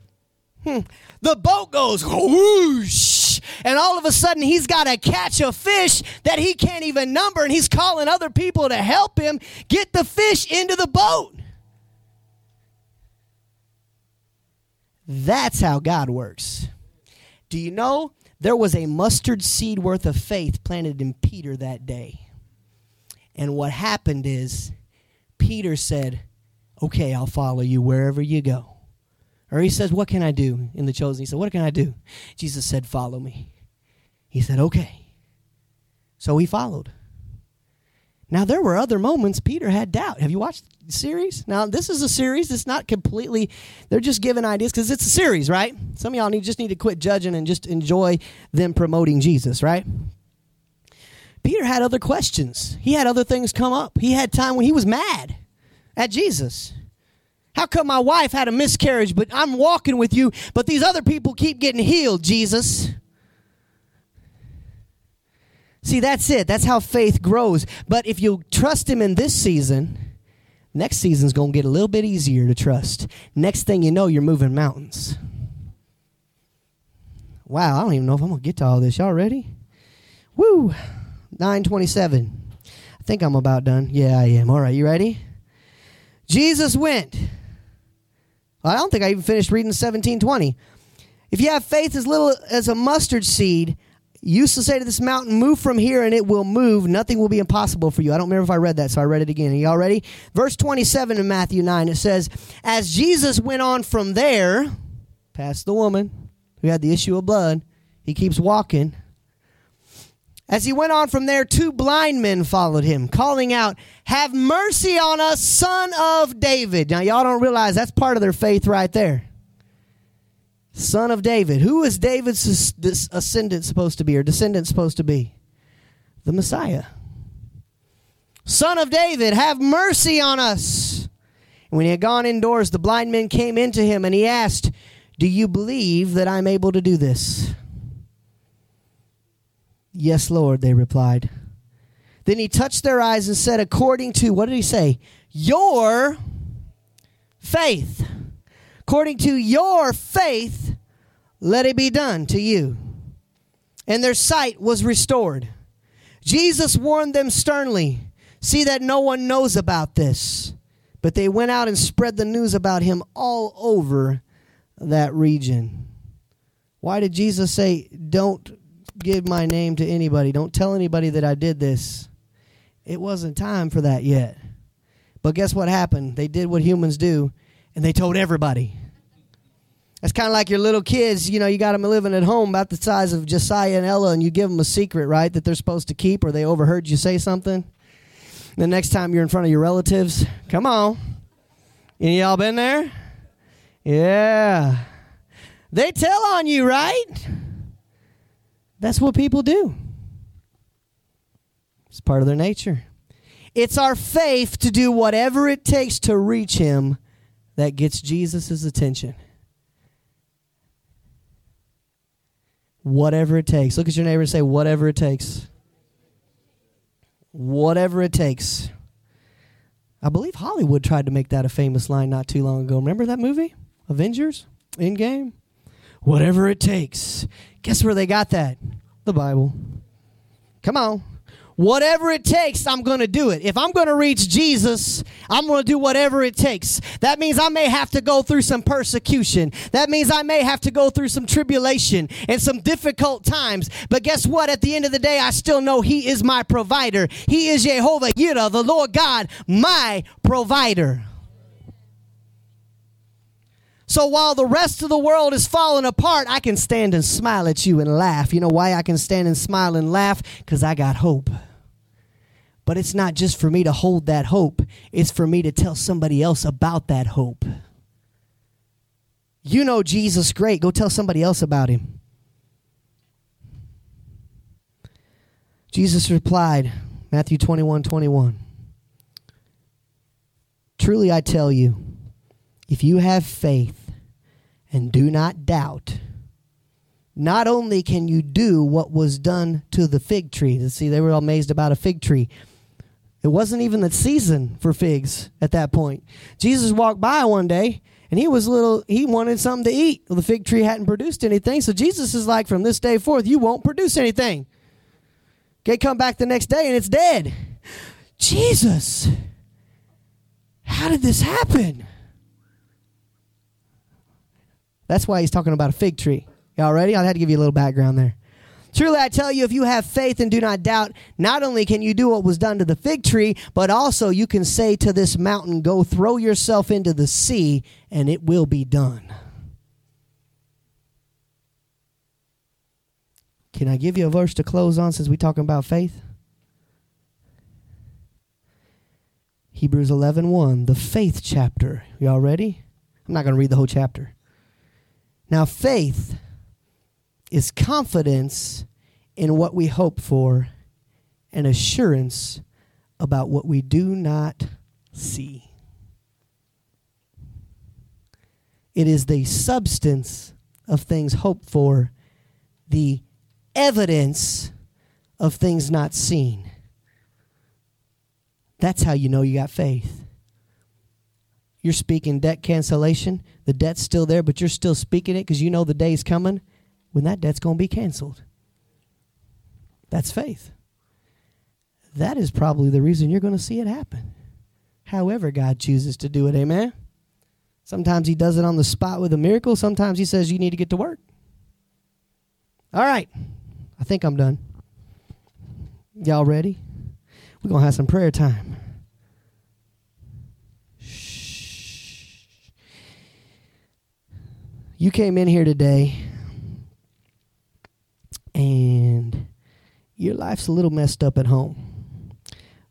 hmm, the boat goes whoosh, and all of a sudden he's got to catch a fish that he can't even number, and he's calling other people to help him get the fish into the boat. That's how God works. Do you know there was a mustard seed worth of faith planted in Peter that day? And what happened is Peter said, Okay, I'll follow you wherever you go. Or he says, What can I do in the chosen? He said, What can I do? Jesus said, Follow me. He said, Okay. So he followed. Now, there were other moments Peter had doubt. Have you watched the series? Now, this is a series. It's not completely, they're just giving ideas because it's a series, right? Some of y'all need, just need to quit judging and just enjoy them promoting Jesus, right? Peter had other questions. He had other things come up. He had time when he was mad at Jesus. How come my wife had a miscarriage, but I'm walking with you, but these other people keep getting healed, Jesus? See, that's it. That's how faith grows. But if you trust Him in this season, next season's going to get a little bit easier to trust. Next thing you know, you're moving mountains. Wow, I don't even know if I'm going to get to all this. Y'all ready? Woo! 927. I think I'm about done. Yeah, I am. All right, you ready? Jesus went. I don't think I even finished reading 1720. If you have faith as little as a mustard seed, you used to say to this mountain, Move from here, and it will move. Nothing will be impossible for you. I don't remember if I read that, so I read it again. Are y'all ready? Verse 27 in Matthew 9, it says, As Jesus went on from there, past the woman who had the issue of blood, he keeps walking. As he went on from there, two blind men followed him, calling out, Have mercy on us, son of David. Now, y'all don't realize that's part of their faith right there son of David. Who is David's ascendant supposed to be or descendant supposed to be? The Messiah. Son of David, have mercy on us. When he had gone indoors, the blind men came into him and he asked, Do you believe that I'm able to do this? Yes, Lord, they replied. Then he touched their eyes and said, According to, what did he say? Your faith according to your faith, let it be done to you. And their sight was restored. Jesus warned them sternly See that no one knows about this. But they went out and spread the news about him all over that region. Why did Jesus say, Don't give my name to anybody? Don't tell anybody that I did this. It wasn't time for that yet. But guess what happened? They did what humans do and they told everybody. It's kind of like your little kids, you know, you got them living at home about the size of Josiah and Ella, and you give them a secret, right, that they're supposed to keep, or they overheard you say something. The next time you're in front of your relatives, come on. Any y'all been there? Yeah. They tell on you, right? That's what people do. It's part of their nature. It's our faith to do whatever it takes to reach him that gets Jesus' attention. Whatever it takes. Look at your neighbor and say, whatever it takes. Whatever it takes. I believe Hollywood tried to make that a famous line not too long ago. Remember that movie? Avengers? Endgame? Whatever it takes. Guess where they got that? The Bible. Come on. Whatever it takes, I'm going to do it. If I'm going to reach Jesus, I'm going to do whatever it takes. That means I may have to go through some persecution. That means I may have to go through some tribulation and some difficult times. But guess what? At the end of the day, I still know He is my provider. He is Jehovah Yireh, the Lord God, my provider. So while the rest of the world is falling apart, I can stand and smile at you and laugh. You know why I can stand and smile and laugh? Because I got hope. But it's not just for me to hold that hope, it's for me to tell somebody else about that hope. You know Jesus great. Go tell somebody else about him. Jesus replied, Matthew 21 21. Truly I tell you, if you have faith and do not doubt, not only can you do what was done to the fig tree. See, they were all amazed about a fig tree. It wasn't even the season for figs at that point. Jesus walked by one day and he was little he wanted something to eat. Well, the fig tree hadn't produced anything, so Jesus is like, from this day forth, you won't produce anything. Okay, come back the next day and it's dead. Jesus, how did this happen? That's why he's talking about a fig tree. Y'all ready? I had to give you a little background there. Truly, I tell you, if you have faith and do not doubt, not only can you do what was done to the fig tree, but also you can say to this mountain, Go throw yourself into the sea, and it will be done. Can I give you a verse to close on since we're talking about faith? Hebrews 11 1, the faith chapter. Y'all ready? I'm not going to read the whole chapter. Now, faith is confidence in what we hope for and assurance about what we do not see. It is the substance of things hoped for, the evidence of things not seen. That's how you know you got faith. You're speaking debt cancellation. The debt's still there, but you're still speaking it because you know the day's coming when that debt's going to be canceled. That's faith. That is probably the reason you're going to see it happen. However, God chooses to do it. Amen. Sometimes He does it on the spot with a miracle. Sometimes He says you need to get to work. All right. I think I'm done. Y'all ready? We're going to have some prayer time. Shh. You came in here today and your life's a little messed up at home.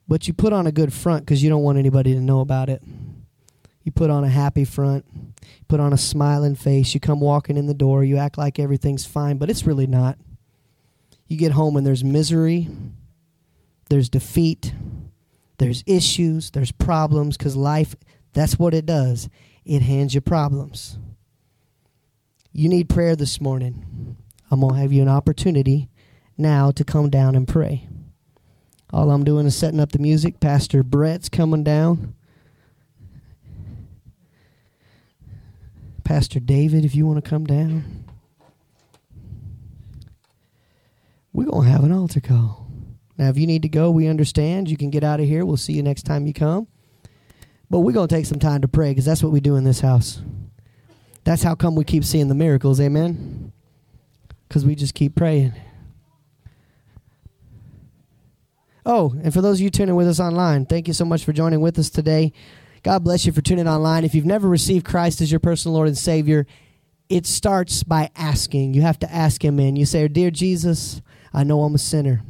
But you put on a good front because you don't want anybody to know about it. You put on a happy front, you put on a smiling face, you come walking in the door, you act like everything's fine, but it's really not. You get home and there's misery, there's defeat, there's issues, there's problems because life, that's what it does. It hands you problems. You need prayer this morning. I'm going to have you an opportunity now to come down and pray. All I'm doing is setting up the music. Pastor Brett's coming down. Pastor David, if you want to come down. We're going to have an altar call. Now, if you need to go, we understand. You can get out of here. We'll see you next time you come. But we're going to take some time to pray because that's what we do in this house. That's how come we keep seeing the miracles. Amen. Because we just keep praying. Oh, and for those of you tuning with us online, thank you so much for joining with us today. God bless you for tuning online. If you've never received Christ as your personal Lord and Savior, it starts by asking. You have to ask Him in. You say, Dear Jesus, I know I'm a sinner.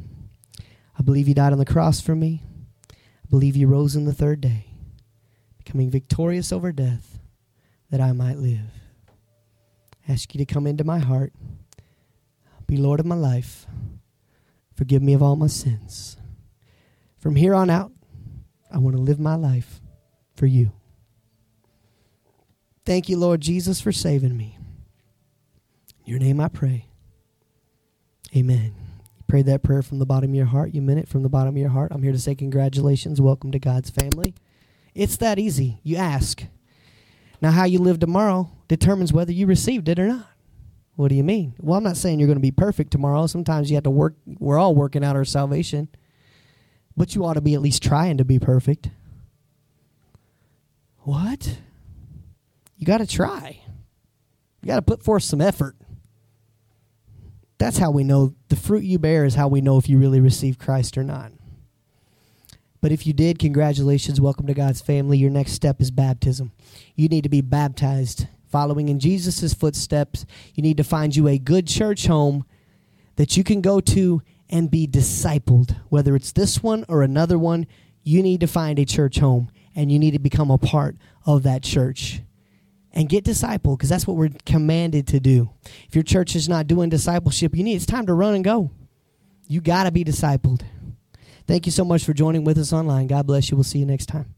I believe you died on the cross for me. I believe you rose in the third day, becoming victorious over death, that I might live. I ask you to come into my heart be Lord of my life. Forgive me of all my sins. From here on out, I want to live my life for you. Thank you, Lord Jesus, for saving me. In your name I pray. Amen. You prayed that prayer from the bottom of your heart. You meant it from the bottom of your heart. I'm here to say congratulations. Welcome to God's family. It's that easy. You ask. Now, how you live tomorrow determines whether you received it or not. What do you mean? Well, I'm not saying you're going to be perfect tomorrow. Sometimes you have to work. We're all working out our salvation. But you ought to be at least trying to be perfect. What? You got to try. You got to put forth some effort. That's how we know the fruit you bear is how we know if you really receive Christ or not. But if you did, congratulations. Welcome to God's family. Your next step is baptism. You need to be baptized following in Jesus' footsteps. You need to find you a good church home that you can go to and be discipled. Whether it's this one or another one, you need to find a church home and you need to become a part of that church and get discipled because that's what we're commanded to do. If your church is not doing discipleship, you need it's time to run and go. You got to be discipled. Thank you so much for joining with us online. God bless you. We'll see you next time.